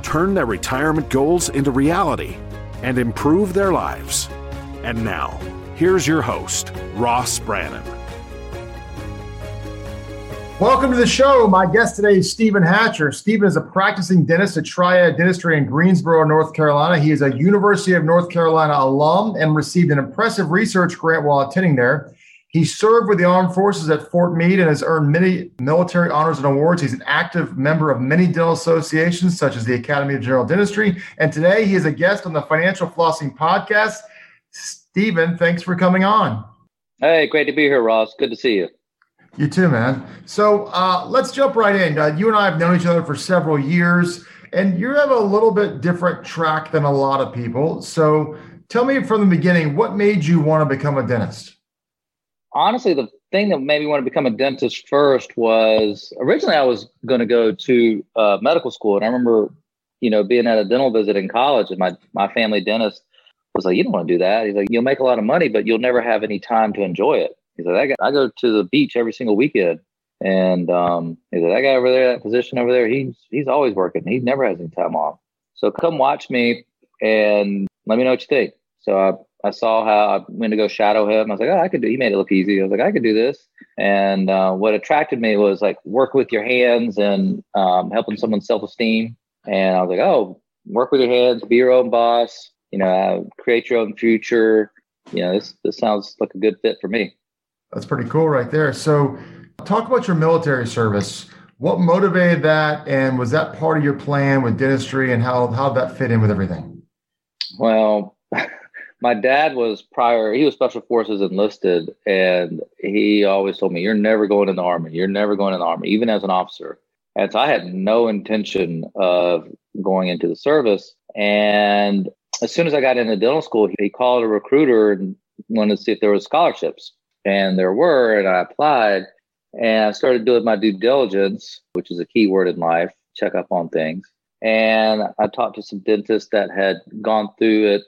turn their retirement goals into reality, and improve their lives. And now, here's your host, Ross Brannan. Welcome to the show. My guest today is Stephen Hatcher. Stephen is a practicing dentist at Triad Dentistry in Greensboro, North Carolina. He is a University of North Carolina alum and received an impressive research grant while attending there. He served with the armed forces at Fort Meade and has earned many military honors and awards. He's an active member of many dental associations, such as the Academy of General Dentistry. And today he is a guest on the Financial Flossing Podcast. Stephen, thanks for coming on. Hey, great to be here, Ross. Good to see you. You too, man. So uh, let's jump right in. Uh, you and I have known each other for several years, and you have a little bit different track than a lot of people. So tell me from the beginning, what made you want to become a dentist? Honestly, the thing that made me want to become a dentist first was originally I was going to go to uh, medical school, and I remember, you know, being at a dental visit in college, and my my family dentist was like, "You don't want to do that." He's like, "You'll make a lot of money, but you'll never have any time to enjoy it." He's like, "I, go to the beach every single weekend." And um, he's like, that guy over there, that physician over there, he's he's always working. He never has any time off. So come watch me and let me know what you think. So I I saw how I went to go shadow him. I was like, oh, I could do. He made it look easy. I was like, I could do this. And uh, what attracted me was like work with your hands and um, helping someone's self esteem. And I was like, oh, work with your hands, be your own boss. You know, create your own future. You know, this this sounds like a good fit for me. That's pretty cool, right there. So, talk about your military service. What motivated that, and was that part of your plan with dentistry, and how how that fit in with everything? Well, my dad was prior he was special forces enlisted and he always told me you're never going in the army. You're never going in the army even as an officer. And so i had no intention of going into the service. And as soon as i got into dental school he called a recruiter and wanted to see if there were scholarships. And there were and i applied and i started doing my due diligence which is a key word in life check up on things. And i talked to some dentists that had gone through it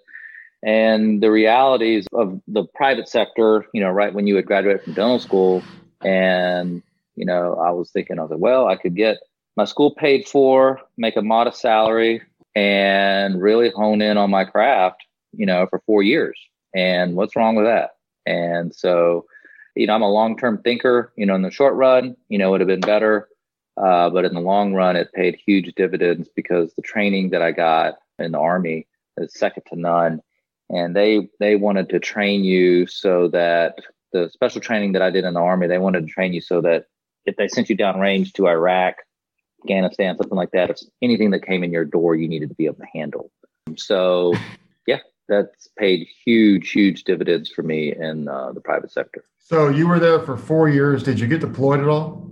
and the realities of the private sector, you know, right when you would graduate from dental school. And, you know, I was thinking, I was like, well, I could get my school paid for, make a modest salary, and really hone in on my craft, you know, for four years. And what's wrong with that? And so, you know, I'm a long term thinker, you know, in the short run, you know, it would have been better. Uh, but in the long run, it paid huge dividends because the training that I got in the Army is second to none and they they wanted to train you so that the special training that I did in the army, they wanted to train you so that if they sent you down range to Iraq, Afghanistan, something like that, if anything that came in your door, you needed to be able to handle. So, yeah, that's paid huge, huge dividends for me in uh, the private sector. So you were there for four years. Did you get deployed at all?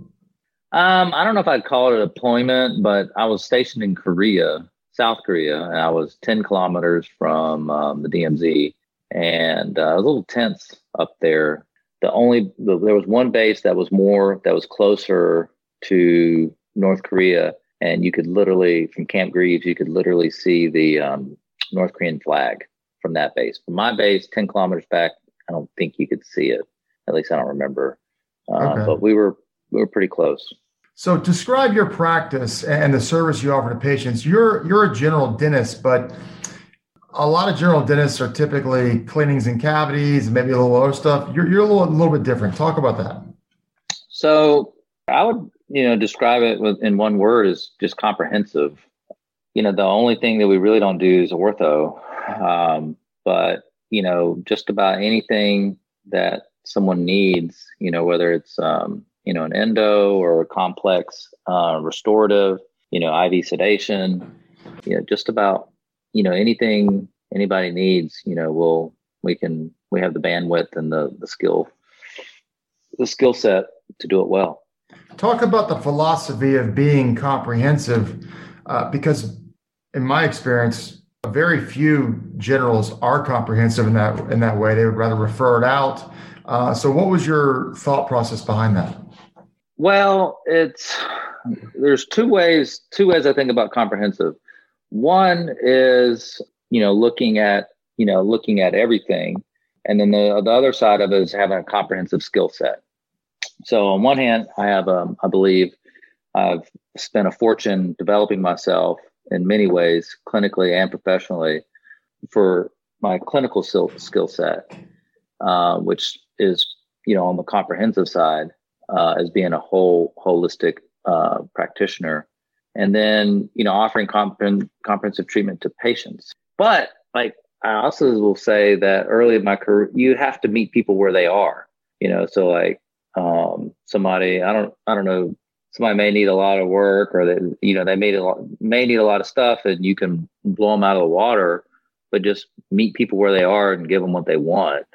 Um, I don't know if I'd call it a deployment, but I was stationed in Korea South Korea, and I was 10 kilometers from um, the DMZ, and uh, a little tense up there. The only the, there was one base that was more that was closer to North Korea, and you could literally from Camp Greaves, you could literally see the um, North Korean flag from that base. From my base, 10 kilometers back, I don't think you could see it. At least I don't remember. Uh, okay. But we were we were pretty close. So describe your practice and the service you offer to patients. You're you're a general dentist, but a lot of general dentists are typically cleanings and cavities, maybe a little other stuff. You're you're a little, a little bit different. Talk about that. So I would you know describe it with, in one word is just comprehensive. You know, the only thing that we really don't do is ortho, um, but you know, just about anything that someone needs, you know, whether it's um, you know, an endo or a complex uh, restorative, you know, IV sedation, you know, just about, you know, anything anybody needs, you know, we'll, we can, we have the bandwidth and the, the skill, the skill set to do it well. Talk about the philosophy of being comprehensive, uh, because In my experience, very few generals are comprehensive in that in that way. They would rather refer it out. Uh, so, what was your thought process behind that? Well, it's there's two ways two ways I think about comprehensive. One is you know looking at you know looking at everything, and then the the other side of it is having a comprehensive skill set. So on one hand, I have um, I believe I've spent a fortune developing myself in many ways, clinically and professionally, for my clinical skill set, uh, which is you know on the comprehensive side uh, as being a whole holistic uh, practitioner, and then you know offering compre- comprehensive treatment to patients. But like I also will say that early in my career, you have to meet people where they are. You know, so like um, somebody I don't I don't know somebody may need a lot of work or they you know they may a lot, may need a lot of stuff and you can blow them out of the water but just meet people where they are and give them what they want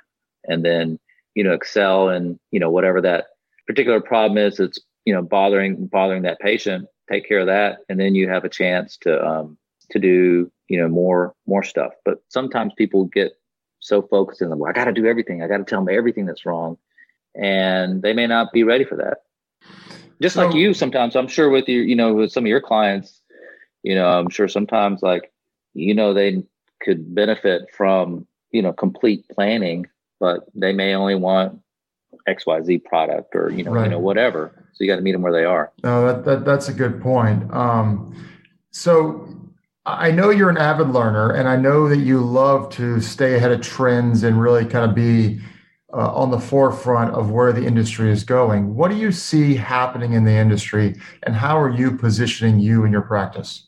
and then you know excel and you know whatever that particular problem is it's you know bothering bothering that patient take care of that and then you have a chance to um to do you know more more stuff. But sometimes people get so focused in the well, i got to do everything. I got to tell them everything that's wrong and they may not be ready for that. Just so, like you sometimes i'm sure with your you know with some of your clients you know i'm sure sometimes like you know they could benefit from you know complete planning but they may only want xyz product or you know right. you know whatever so you got to meet them where they are no that, that that's a good point um, so i know you're an avid learner and i know that you love to stay ahead of trends and really kind of be uh, on the forefront of where the industry is going. What do you see happening in the industry, and how are you positioning you in your practice?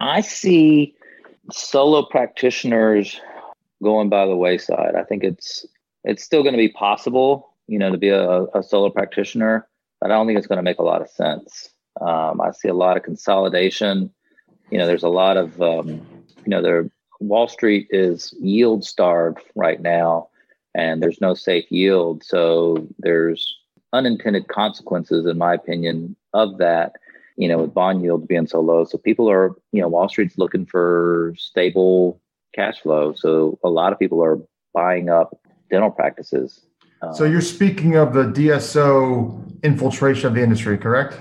I see solo practitioners going by the wayside. I think it's it's still going to be possible, you know, to be a, a solo practitioner, but I don't think it's going to make a lot of sense. Um, I see a lot of consolidation. You know, there's a lot of um, you know, there Wall Street is yield starved right now and there's no safe yield. So there's unintended consequences, in my opinion, of that. You know, with bond yields being so low, so people are, you know, Wall Street's looking for stable cash flow. So a lot of people are buying up dental practices. So you're speaking of the DSO infiltration of the industry, correct?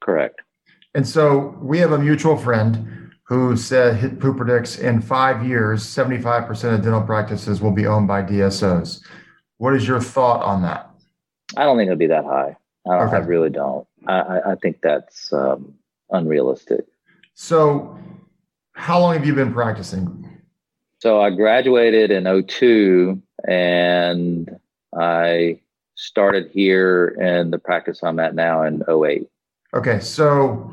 Correct. And so we have a mutual friend who said who predicts in five years, 75% of dental practices will be owned by DSOs. What is your thought on that? I don't think it'll be that high. I, okay. I really don't. I, I think that's um, unrealistic. So, how long have you been practicing? So, I graduated in 02 and I started here in the practice I'm at now in 08. Okay. So,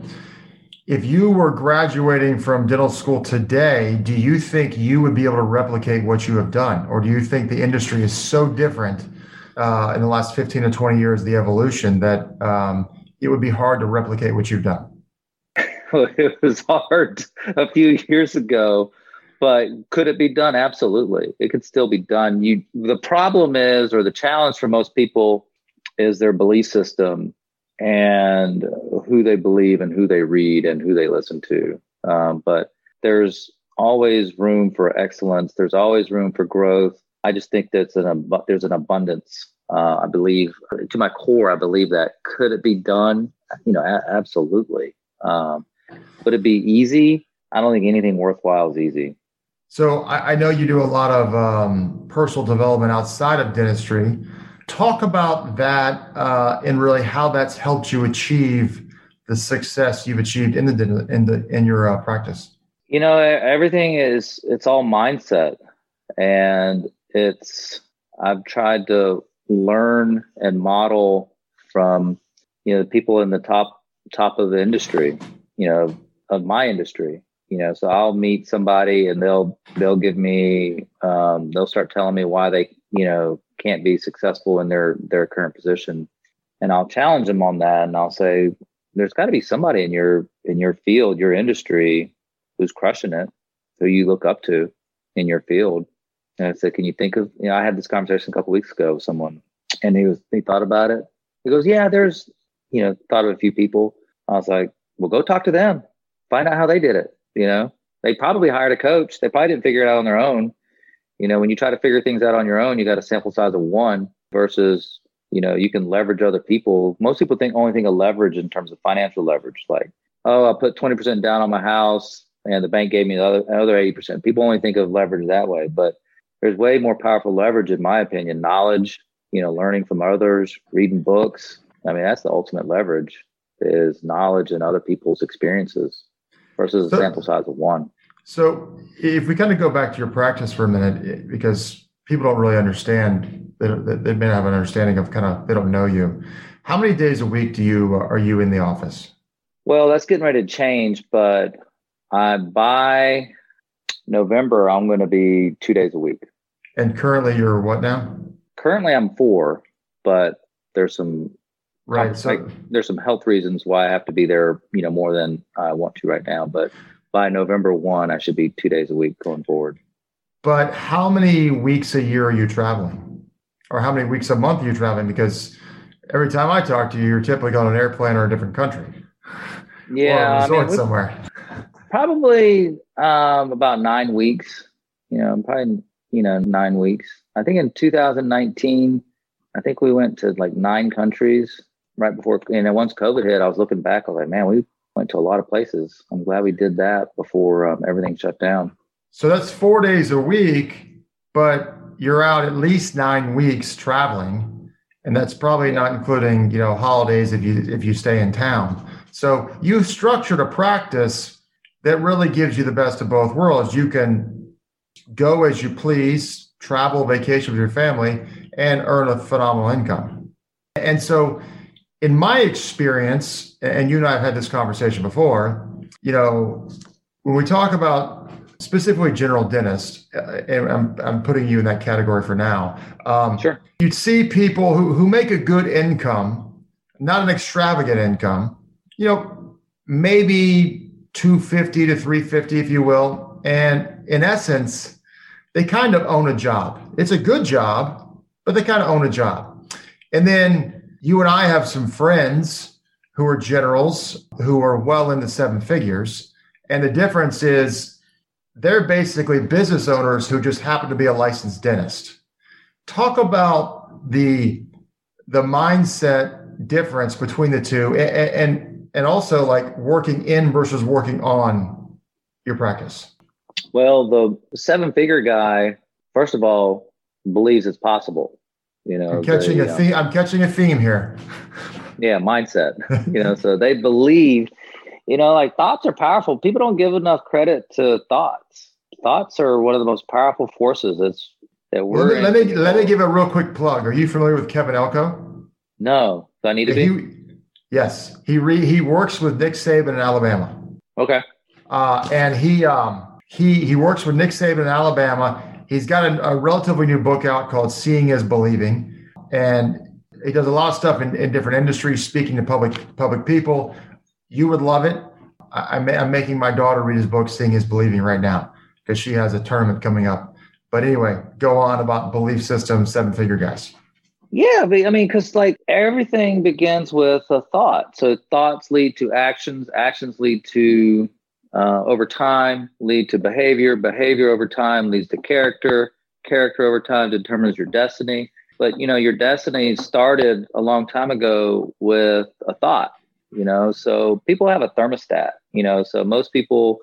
if you were graduating from dental school today, do you think you would be able to replicate what you have done? Or do you think the industry is so different uh, in the last 15 to 20 years, the evolution, that um, it would be hard to replicate what you've done? it was hard a few years ago, but could it be done? Absolutely. It could still be done. You, the problem is, or the challenge for most people is their belief system and who they believe and who they read and who they listen to. Um, but there's always room for excellence. There's always room for growth. I just think that's an ab- there's an abundance. Uh, I believe to my core, I believe that could it be done? You know, a- absolutely. Um, would it be easy? I don't think anything worthwhile is easy. So I, I know you do a lot of um, personal development outside of dentistry. Talk about that uh, and really how that's helped you achieve the success you've achieved in the in the in your uh, practice. You know, everything is it's all mindset, and it's I've tried to learn and model from you know the people in the top top of the industry, you know, of my industry. You know, so I'll meet somebody and they'll they'll give me um, they'll start telling me why they you know can't be successful in their their current position. And i'll challenge them on that and i'll say there's got to be somebody in your in your field your industry who's crushing it who you look up to in your field. And i said can you think of you know i had this conversation a couple weeks ago with someone and he was he thought about it. He goes yeah there's you know thought of a few people. I was like well go talk to them. Find out how they did it you know they probably hired a coach. They probably didn't figure it out on their own. You know, when you try to figure things out on your own, you got a sample size of one versus, you know, you can leverage other people. Most people think only think of leverage in terms of financial leverage, like, oh, I put 20% down on my house and the bank gave me the other, another 80%. People only think of leverage that way, but there's way more powerful leverage, in my opinion. Knowledge, you know, learning from others, reading books. I mean, that's the ultimate leverage is knowledge and other people's experiences versus a sample size of one. So, if we kind of go back to your practice for a minute, eh, because people don't really understand, they, they may have an understanding of kind of they don't know you. How many days a week do you uh, are you in the office? Well, that's getting ready to change, but I by November I'm going to be two days a week. And currently, you're what now? Currently, I'm four, but there's some right. So like, there's some health reasons why I have to be there, you know, more than I want to right now. But by November 1, I should be two days a week going forward. But how many weeks a year are you traveling? Or how many weeks a month are you traveling? Because every time I talk to you, you're typically on an airplane or a different country. Yeah. Or resort I mean, somewhere. Probably um, about nine weeks. You know, probably, you know, nine weeks. I think in 2019, I think we went to like nine countries right before, and then once COVID hit, I was looking back, I was like, man, we went to a lot of places. I'm glad we did that before um, everything shut down. So that's four days a week, but you're out at least nine weeks traveling, and that's probably not including you know holidays if you if you stay in town. So you've structured a practice that really gives you the best of both worlds. You can go as you please, travel, vacation with your family, and earn a phenomenal income. And so in my experience, and you and I have had this conversation before, you know, when we talk about specifically general dentist, uh, and I'm, I'm putting you in that category for now. Um, sure. You'd see people who, who make a good income, not an extravagant income, you know, maybe 250 to 350, if you will. And in essence, they kind of own a job. It's a good job, but they kind of own a job. And then you and I have some friends who are generals who are well in the seven figures. And the difference is they're basically business owners who just happen to be a licensed dentist. Talk about the the mindset difference between the two and, and and also like working in versus working on your practice. Well, the seven figure guy, first of all, believes it's possible. You know, I'm catching they, a theme. I'm catching a theme here. yeah, mindset. you know, so they believe. You know, like thoughts are powerful. People don't give enough credit to thoughts. Thoughts are one of the most powerful forces. It's that we're. Let me let me, let me give a real quick plug. Are you familiar with Kevin Elko? No, do I need to be? He, yes, he re, he works with Nick Saban in Alabama. Okay. Uh, and he um he he works with Nick Saban in Alabama He's got a, a, relatively new book out called Seeing is Believing. And he does a lot of stuff in, in different industries, speaking to public public people. You would love it. I, am making my daughter read his book, Seeing is Believing, right now because she has a tournament coming up. But anyway, go on about belief systems, seven figure guys. Yeah, but I mean, because like everything begins with a thought. So thoughts lead to actions, actions lead to uh, over time lead to behavior. Behavior over time leads to character. Character over time determines your destiny. But you know, your destiny started a long time ago with a thought. You know, so people have a thermostat. You know, so most people,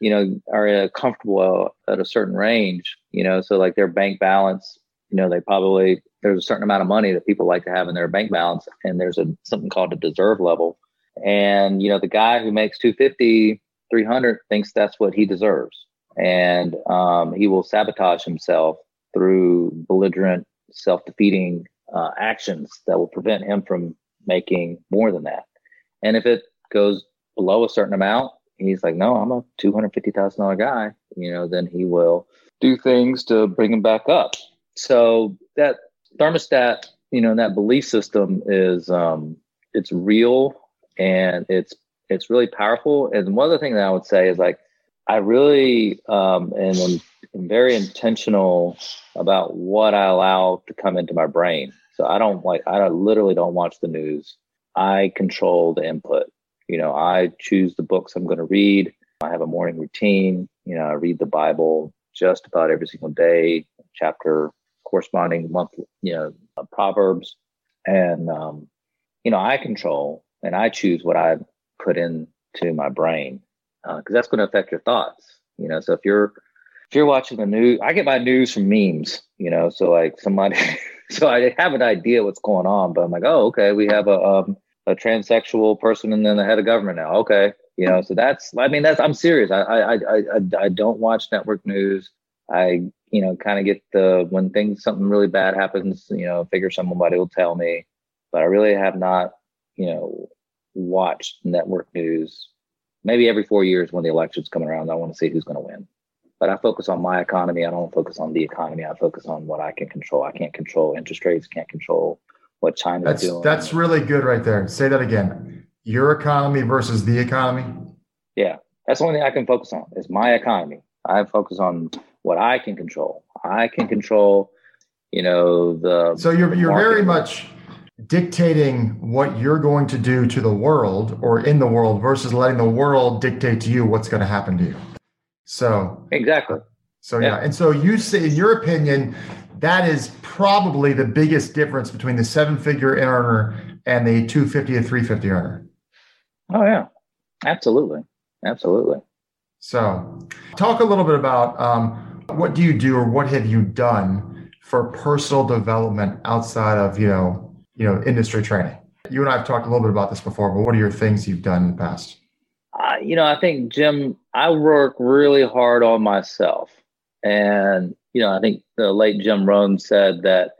you know, are comfortable at a certain range. You know, so like their bank balance. You know, they probably there's a certain amount of money that people like to have in their bank balance, and there's a something called a deserve level. And you know, the guy who makes 250 300 thinks that's what he deserves. And um, he will sabotage himself through belligerent, self defeating uh, actions that will prevent him from making more than that. And if it goes below a certain amount, he's like, no, I'm a $250,000 guy, you know, then he will do things to bring him back up. So that thermostat, you know, that belief system is, um, it's real and it's it's really powerful. And one other thing that I would say is like, I really um, am, am very intentional about what I allow to come into my brain. So I don't like, I literally don't watch the news. I control the input. You know, I choose the books I'm going to read. I have a morning routine. You know, I read the Bible just about every single day, chapter corresponding month, you know, uh, Proverbs. And, um, you know, I control and I choose what I put into my brain because uh, that's going to affect your thoughts. You know, so if you're if you're watching the news, I get my news from memes. You know, so like somebody, so I have an idea what's going on, but I'm like, oh, okay, we have a um, a transsexual person and then the head of government now. Okay, you know, so that's I mean that's I'm serious. I I I I, I don't watch network news. I you know kind of get the when things something really bad happens, you know, figure somebody will tell me, but I really have not you know watched network news. Maybe every four years when the election's coming around, I want to see who's going to win. But I focus on my economy. I don't focus on the economy. I focus on what I can control. I can't control interest rates. Can't control what China's that's, doing. That's really good right there. Say that again. Your economy versus the economy. Yeah, that's the only thing I can focus on is my economy. I focus on what I can control. I can control, you know, the. So you're you're very much dictating what you're going to do to the world or in the world versus letting the world dictate to you what's going to happen to you. So exactly. So yeah. yeah. And so you say in your opinion, that is probably the biggest difference between the seven figure earner and the 250 to 350 earner. Oh yeah. Absolutely. Absolutely. So talk a little bit about um, what do you do or what have you done for personal development outside of, you know, you know, industry training. You and I have talked a little bit about this before, but what are your things you've done in the past? Uh, you know, I think Jim, I work really hard on myself, and you know, I think the late Jim Rohn said that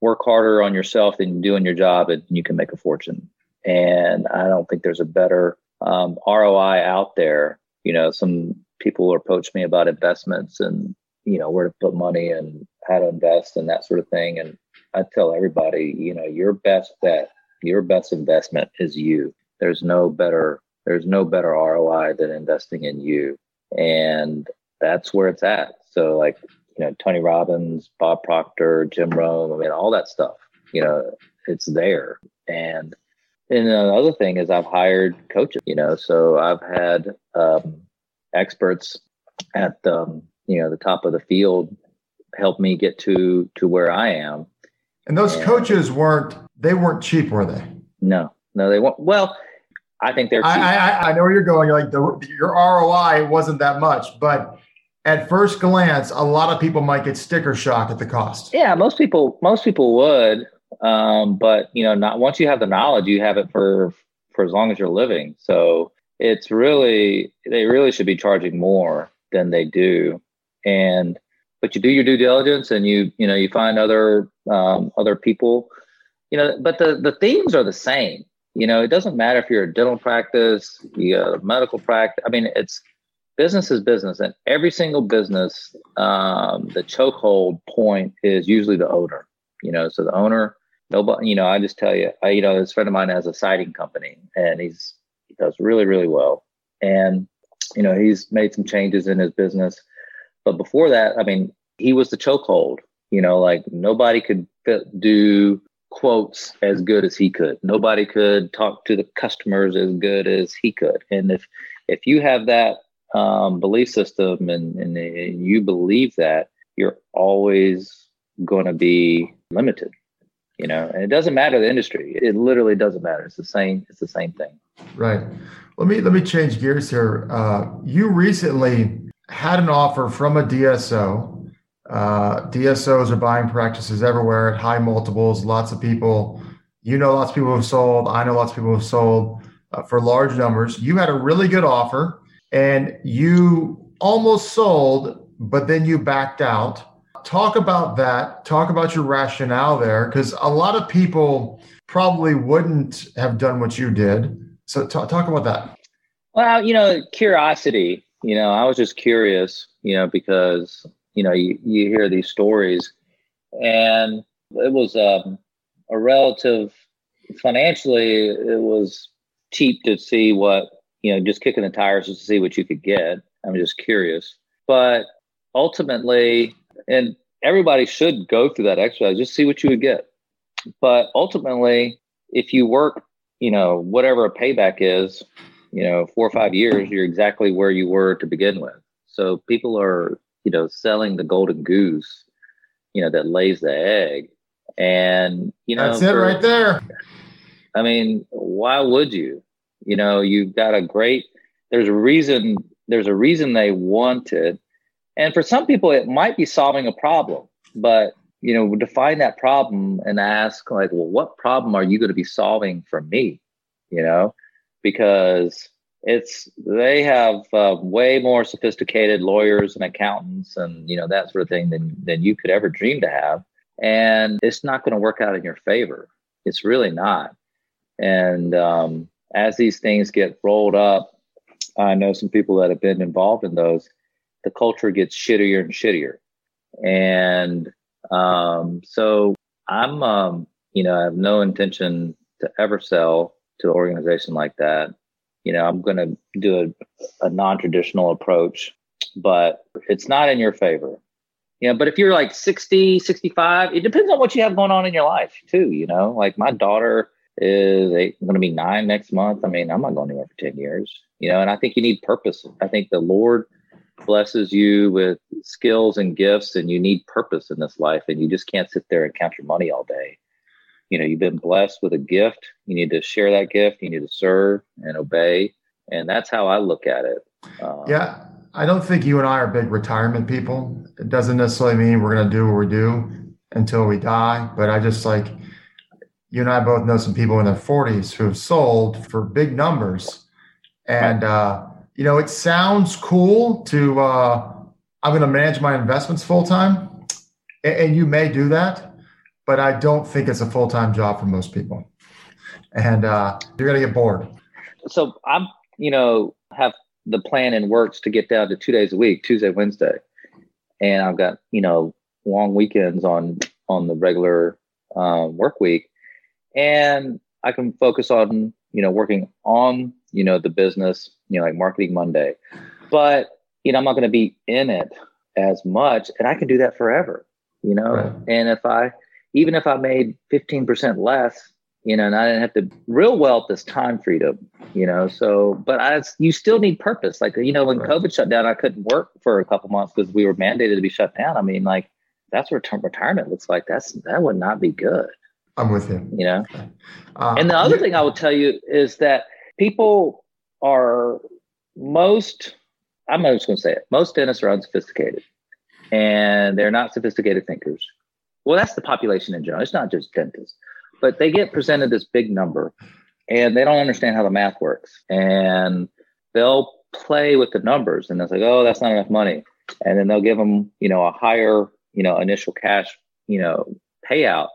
work harder on yourself than doing your job, and you can make a fortune. And I don't think there's a better um, ROI out there. You know, some people approach me about investments and you know where to put money and how to invest and that sort of thing. And I tell everybody, you know, your best bet, your best investment is you. There's no better, there's no better ROI than investing in you. And that's where it's at. So like, you know, Tony Robbins, Bob Proctor, Jim Rohn, I mean, all that stuff, you know, it's there. And and the other thing is I've hired coaches, you know, so I've had um, experts at the, um, you know, the top of the field help me get to to where I am and those and coaches weren't they weren't cheap, were they? No, no, they weren't. Well, I think they're. I, I, I know where you're going. Like the, your ROI wasn't that much, but at first glance, a lot of people might get sticker shock at the cost. Yeah, most people most people would, um, but you know, not once you have the knowledge, you have it for for as long as you're living. So it's really they really should be charging more than they do, and but you do your due diligence and you you know you find other um, other people you know but the the themes are the same. You know it doesn't matter if you're a dental practice you got a medical practice i mean it's business is business and every single business um, the chokehold point is usually the owner you know so the owner nobody you know i just tell you I, you know this friend of mine has a siding company and he's he does really really well. And you know he's made some changes in his business but before that, I mean, he was the chokehold. You know, like nobody could do quotes as good as he could. Nobody could talk to the customers as good as he could. And if if you have that um, belief system and, and, and you believe that, you're always going to be limited. You know, and it doesn't matter the industry. It literally doesn't matter. It's the same. It's the same thing. Right. Let me let me change gears here. Uh, you recently had an offer from a DSO. Uh, DSOs are buying practices everywhere at high multiples. Lots of people, you know, lots of people have sold. I know lots of people have sold uh, for large numbers. You had a really good offer and you almost sold, but then you backed out. Talk about that. Talk about your rationale there, because a lot of people probably wouldn't have done what you did. So, t- talk about that. Well, you know, curiosity you know, I was just curious, you know, because, you know, you, you hear these stories and it was um, a relative financially, it was cheap to see what, you know, just kicking the tires to see what you could get. I'm just curious. But ultimately, and everybody should go through that exercise, just see what you would get. But ultimately, if you work, you know, whatever a payback is, you know, four or five years, you're exactly where you were to begin with. So people are, you know, selling the golden goose, you know, that lays the egg. And, you know, that's it for, right there. I mean, why would you? You know, you've got a great, there's a reason, there's a reason they want it. And for some people, it might be solving a problem, but you know, define that problem and ask like, well, what problem are you going to be solving for me? You know, because it's they have uh, way more sophisticated lawyers and accountants and you know that sort of thing than than you could ever dream to have. And it's not going to work out in your favor. It's really not. And um, as these things get rolled up i know some people that have been involved in those the culture gets shittier and shittier. And um, so i'm um, you know i have no intention to ever sell to an organization like that you know, I'm going to do a, a non traditional approach, but it's not in your favor. You know, but if you're like 60, 65, it depends on what you have going on in your life too. You know, like my daughter is going to be nine next month. I mean, I'm not going anywhere for 10 years, you know, and I think you need purpose. I think the Lord blesses you with skills and gifts and you need purpose in this life and you just can't sit there and count your money all day you know you've been blessed with a gift. You need to share that gift. You need to serve and obey. And that's how i look at it. Um, yeah. I don't think you and i are big retirement people. It doesn't necessarily mean we're going to do what we do until we die but i just like you and i both know some people in their 40s who have sold for big numbers. And uh, you know it sounds cool to uh, i'm going to manage my investments full time and you may do that but I don't think it's a full time job for most people. And uh, you're going to get bored. So I'm, you know, have the plan in works to get down to two days a week, Tuesday, Wednesday, and I've got you know long weekends on on the regular um, work week, and I can focus on you know working on you know the business, you know, like marketing Monday, but you know I'm not going to be in it as much, and I can do that forever, you know. Right. And if I even if I made 15% less, you know, and I didn't have to real wealth is time freedom, you know. So, but I, you still need purpose. Like, you know, when right. COVID shut down, I couldn't work for a couple months because we were mandated to be shut down. I mean, like, that's what retirement looks like. That's that would not be good. I'm with you. You know, uh, and the other yeah. thing I would tell you is that people are most. I'm just going to say it. Most dentists are unsophisticated, and they're not sophisticated thinkers well, that's the population in general. It's not just dentists, but they get presented this big number and they don't understand how the math works. And they'll play with the numbers and it's like, oh, that's not enough money. And then they'll give them, you know, a higher, you know, initial cash, you know, payout.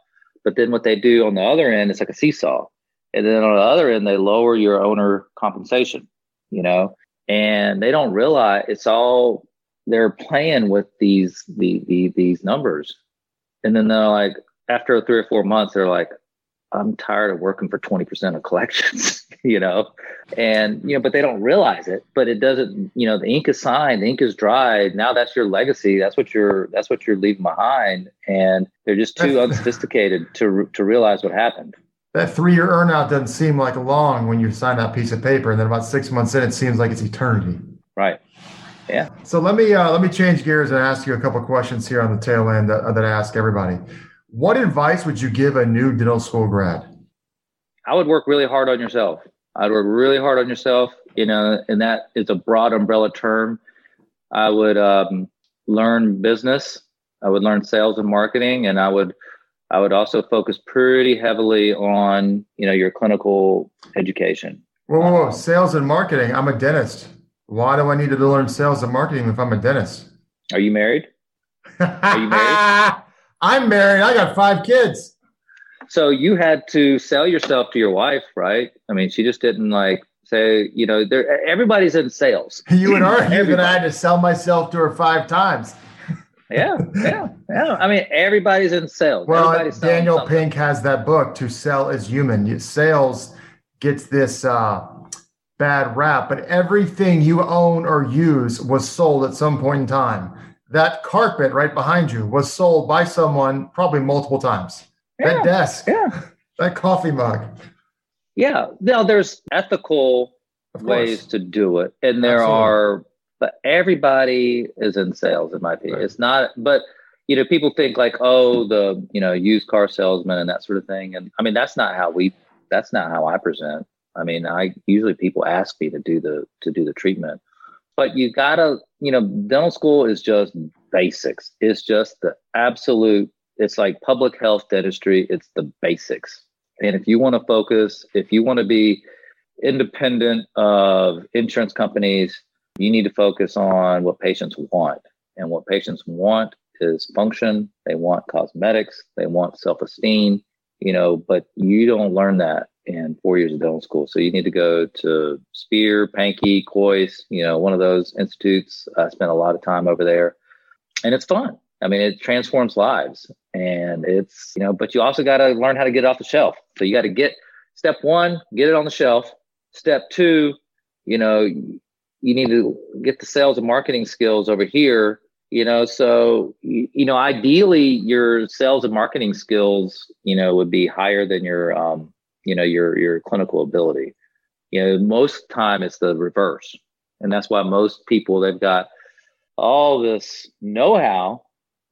But then what they do on the other end, it's like a seesaw. And then on the other end, they lower your owner compensation, you know, and they don't realize it's all they're playing with these the, the these numbers and then they're like, after three or four months, they're like, I'm tired of working for 20% of collections, you know? And, you know, but they don't realize it, but it doesn't, you know, the ink is signed, the ink is dried. Now that's your legacy. That's what you're, that's what you're leaving behind. And they're just too unsophisticated to, to realize what happened. That three year earnout doesn't seem like long when you sign that piece of paper. And then about six months in, it seems like it's eternity. Right. Yeah. So let me uh, let me change gears and ask you a couple questions here on the tail end that, that I ask everybody. What advice would you give a new dental school grad? I would work really hard on yourself. I'd work really hard on yourself. You know, and that is a broad umbrella term. I would um, learn business. I would learn sales and marketing, and I would I would also focus pretty heavily on you know your clinical education. Whoa, whoa, whoa. sales and marketing. I'm a dentist. Why do I need to learn sales and marketing if I'm a dentist? Are you married? Are you married? I'm married. I got five kids. So you had to sell yourself to your wife, right? I mean, she just didn't like say, you know, there everybody's in sales. You would argue that I had to sell myself to her five times. yeah, yeah, yeah. I mean, everybody's in sales. Well, Daniel Pink has that book, "To Sell Is Human." Sales gets this uh, bad rap, but everything you own or use was sold at some point in time. That carpet right behind you was sold by someone probably multiple times. Yeah, that desk, yeah, that coffee mug. Yeah, now there's ethical ways to do it, and there Absolutely. are but everybody is in sales in my opinion. Right. It's not, but you know, people think like, oh, the you know, used car salesman and that sort of thing. And I mean, that's not how we. That's not how I present. I mean, I usually people ask me to do the to do the treatment, but you gotta, you know, dental school is just basics. It's just the absolute. It's like public health dentistry. It's the basics. And if you want to focus, if you want to be independent of insurance companies, you need to focus on what patients want. And what patients want is function. They want cosmetics. They want self esteem, you know, but you don't learn that in four years of dental school. So you need to go to Spear, Pankey, Kois, you know, one of those institutes. I spent a lot of time over there and it's fun. I mean, it transforms lives and it's, you know, but you also got to learn how to get it off the shelf. So you got to get step one, get it on the shelf. Step two, you know, you need to get the sales and marketing skills over here you know so you, know ideally your sales and marketing skills you know would be higher than your um you know your your clinical ability you know most time it's the reverse and that's why most people they've got all this know-how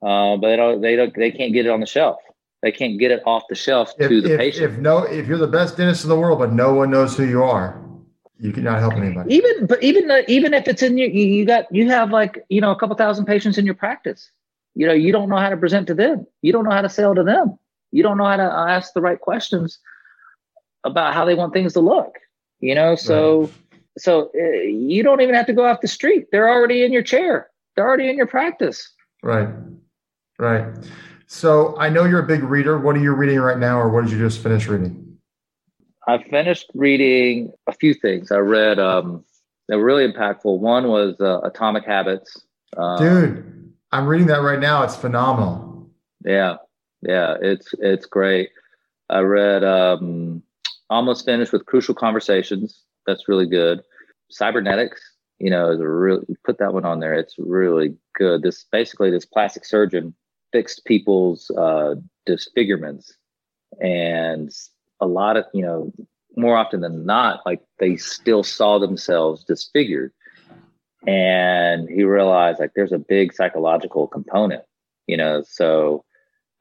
uh, but they don't they don't they can't get it on the shelf they can't get it off the shelf if, to the if, patient if no if you're the best dentist in the world but no one knows who you are you cannot help anybody. Even, but even uh, even if it's in your, you got you have like you know a couple thousand patients in your practice. You know, you don't know how to present to them. You don't know how to sell to them. You don't know how to ask the right questions about how they want things to look. You know, so right. so uh, you don't even have to go off the street. They're already in your chair. They're already in your practice. Right, right. So I know you're a big reader. What are you reading right now, or what did you just finish reading? I finished reading a few things. I read um, they were really impactful. One was uh, Atomic Habits. Um, Dude, I'm reading that right now. It's phenomenal. Yeah, yeah, it's it's great. I read um, almost finished with Crucial Conversations. That's really good. Cybernetics, you know, is a really put that one on there. It's really good. This basically this plastic surgeon fixed people's uh, disfigurements and a lot of you know more often than not like they still saw themselves disfigured and he realized like there's a big psychological component you know so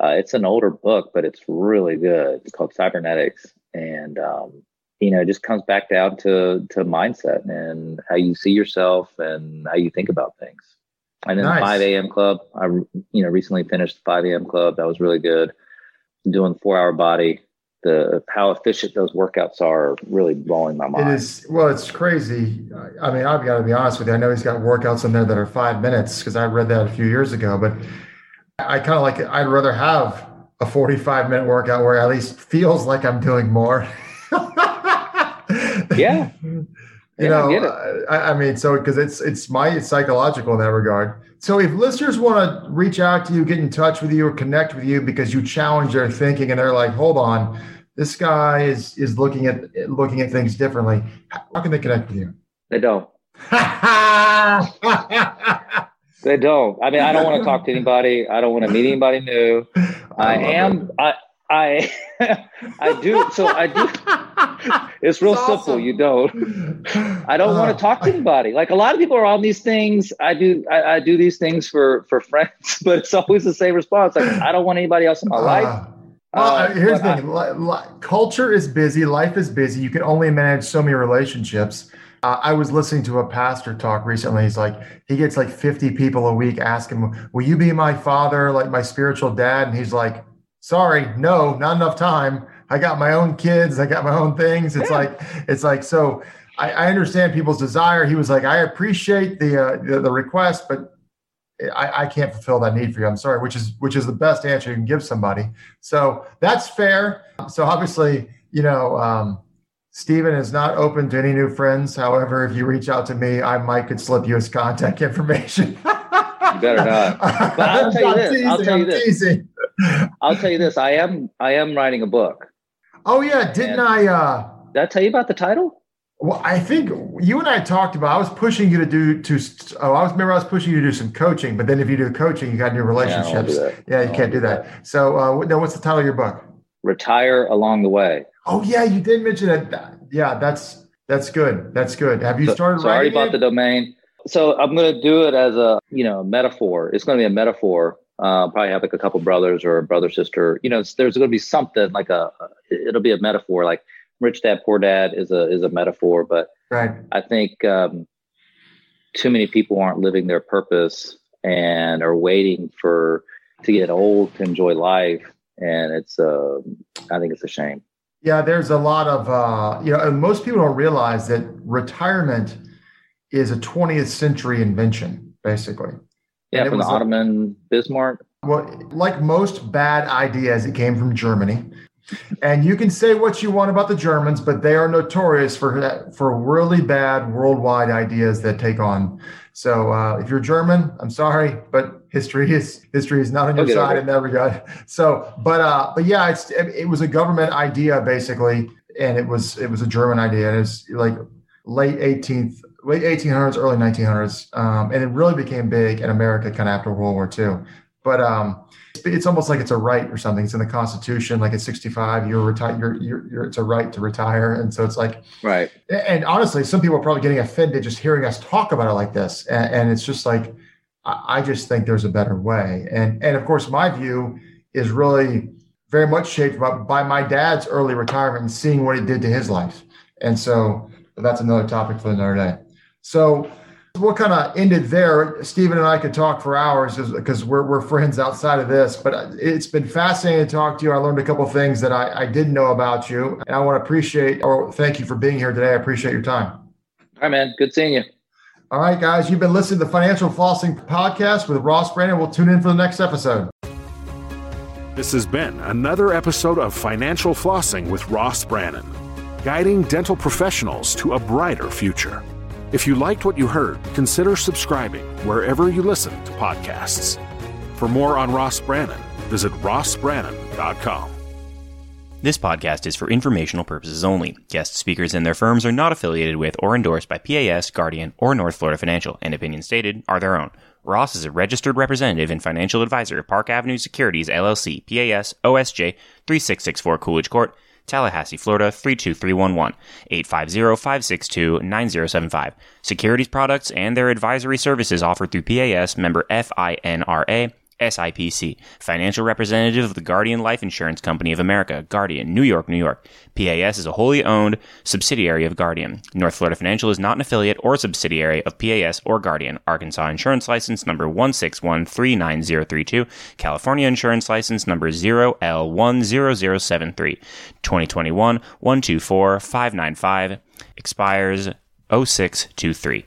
uh, it's an older book but it's really good it's called cybernetics and um, you know it just comes back down to to mindset and how you see yourself and how you think about things and then nice. the 5 a.m club i you know recently finished the 5 a.m club that was really good doing four hour body the how efficient those workouts are really blowing my mind. It is well, it's crazy. I mean, I've got to be honest with you. I know he's got workouts in there that are five minutes because I read that a few years ago. But I kind of like it. I'd rather have a forty-five minute workout where at least feels like I'm doing more. yeah. You yeah, know, I, I, mean, so because it's it's my it's psychological in that regard. So if listeners want to reach out to you, get in touch with you, or connect with you because you challenge their thinking and they're like, hold on, this guy is is looking at looking at things differently. How can they connect with you? They don't. they don't. I mean, I don't want to talk to anybody. I don't want to meet anybody new. I, I am. I I I do. So I do. It's real awesome. simple. You don't. I don't uh, want to talk to anybody. Like a lot of people are on these things. I do. I, I, do these things for for friends, but it's always the same response. Like I don't want anybody else in my uh, life. Well, uh, here's the thing: I, li- culture is busy, life is busy. You can only manage so many relationships. Uh, I was listening to a pastor talk recently. He's like, he gets like 50 people a week asking, "Will you be my father, like my spiritual dad?" And he's like, sorry, no, not enough time. I got my own kids. I got my own things. It's yeah. like, it's like, so I, I, understand people's desire. He was like, I appreciate the, uh, the, the, request, but I, I can't fulfill that need for you. I'm sorry, which is, which is the best answer you can give somebody. So that's fair. So obviously, you know, um, Stephen is not open to any new friends. However, if you reach out to me, I might could slip you his contact information. you better not. But I'll tell you this. Teasing, I'll tell you this. Teasing. I'll tell you this. I am I am writing a book. Oh yeah, didn't and I? uh Did I tell you about the title? Well, I think you and I talked about. I was pushing you to do to. Oh, I was remember I was pushing you to do some coaching, but then if you do coaching, you got new relationships. Yeah, yeah you can't do that. that. So, uh, now what's the title of your book? Retire along the way. Oh yeah, you did mention that. Yeah, that's that's good. That's good. Have you so, started? So I already bought the domain. So I'm going to do it as a you know metaphor. It's going to be a metaphor. Uh, probably have like a couple brothers or a brother sister. You know, there's going to be something like a. It'll be a metaphor. Like rich dad, poor dad is a is a metaphor, but right. I think um, too many people aren't living their purpose and are waiting for to get old to enjoy life, and it's. Uh, I think it's a shame. Yeah, there's a lot of uh, you know, most people don't realize that retirement is a 20th century invention, basically. Yeah, from the Otto von like, Bismarck. Well, like most bad ideas, it came from Germany. And you can say what you want about the Germans, but they are notorious for for really bad worldwide ideas that take on. So uh, if you're German, I'm sorry, but history is history is not on your okay, side okay. in that regard. So, but uh, but yeah, it's it was a government idea basically, and it was it was a German idea. And it's like late 18th late 1800s, early 1900s, um, and it really became big in America kind of after World War II. But um, it's almost like it's a right or something. It's in the Constitution. Like at 65, you're retired. You're, you're, you're, it's a right to retire, and so it's like right. And honestly, some people are probably getting offended just hearing us talk about it like this, and, and it's just like I just think there's a better way. And and of course, my view is really very much shaped by, my dad's early retirement and seeing what it did to his life. And so that's another topic for another day. So we'll kind of end it there. Stephen and I could talk for hours because we're, we're friends outside of this, but it's been fascinating to talk to you. I learned a couple things that I, I didn't know about you. And I want to appreciate or thank you for being here today. I appreciate your time. All right, man. Good seeing you. All right, guys. You've been listening to the Financial Flossing Podcast with Ross Brannan. We'll tune in for the next episode. This has been another episode of Financial Flossing with Ross Brannan, guiding dental professionals to a brighter future. If you liked what you heard, consider subscribing wherever you listen to podcasts. For more on Ross Brannan, visit rossbrannan.com. This podcast is for informational purposes only. Guest speakers and their firms are not affiliated with or endorsed by PAS, Guardian, or North Florida Financial, and opinions stated are their own. Ross is a registered representative and financial advisor of Park Avenue Securities LLC, PAS, OSJ, 3664 Coolidge Court, Tallahassee, Florida 32311, 850-562-9075. Securities products and their advisory services offered through PAS member FINRA SIPC, financial representative of the Guardian Life Insurance Company of America, Guardian, New York, New York. PAS is a wholly owned subsidiary of Guardian. North Florida Financial is not an affiliate or subsidiary of PAS or Guardian. Arkansas Insurance License number 161390032, California Insurance License number 0L10073, 2021 124595, expires 0623.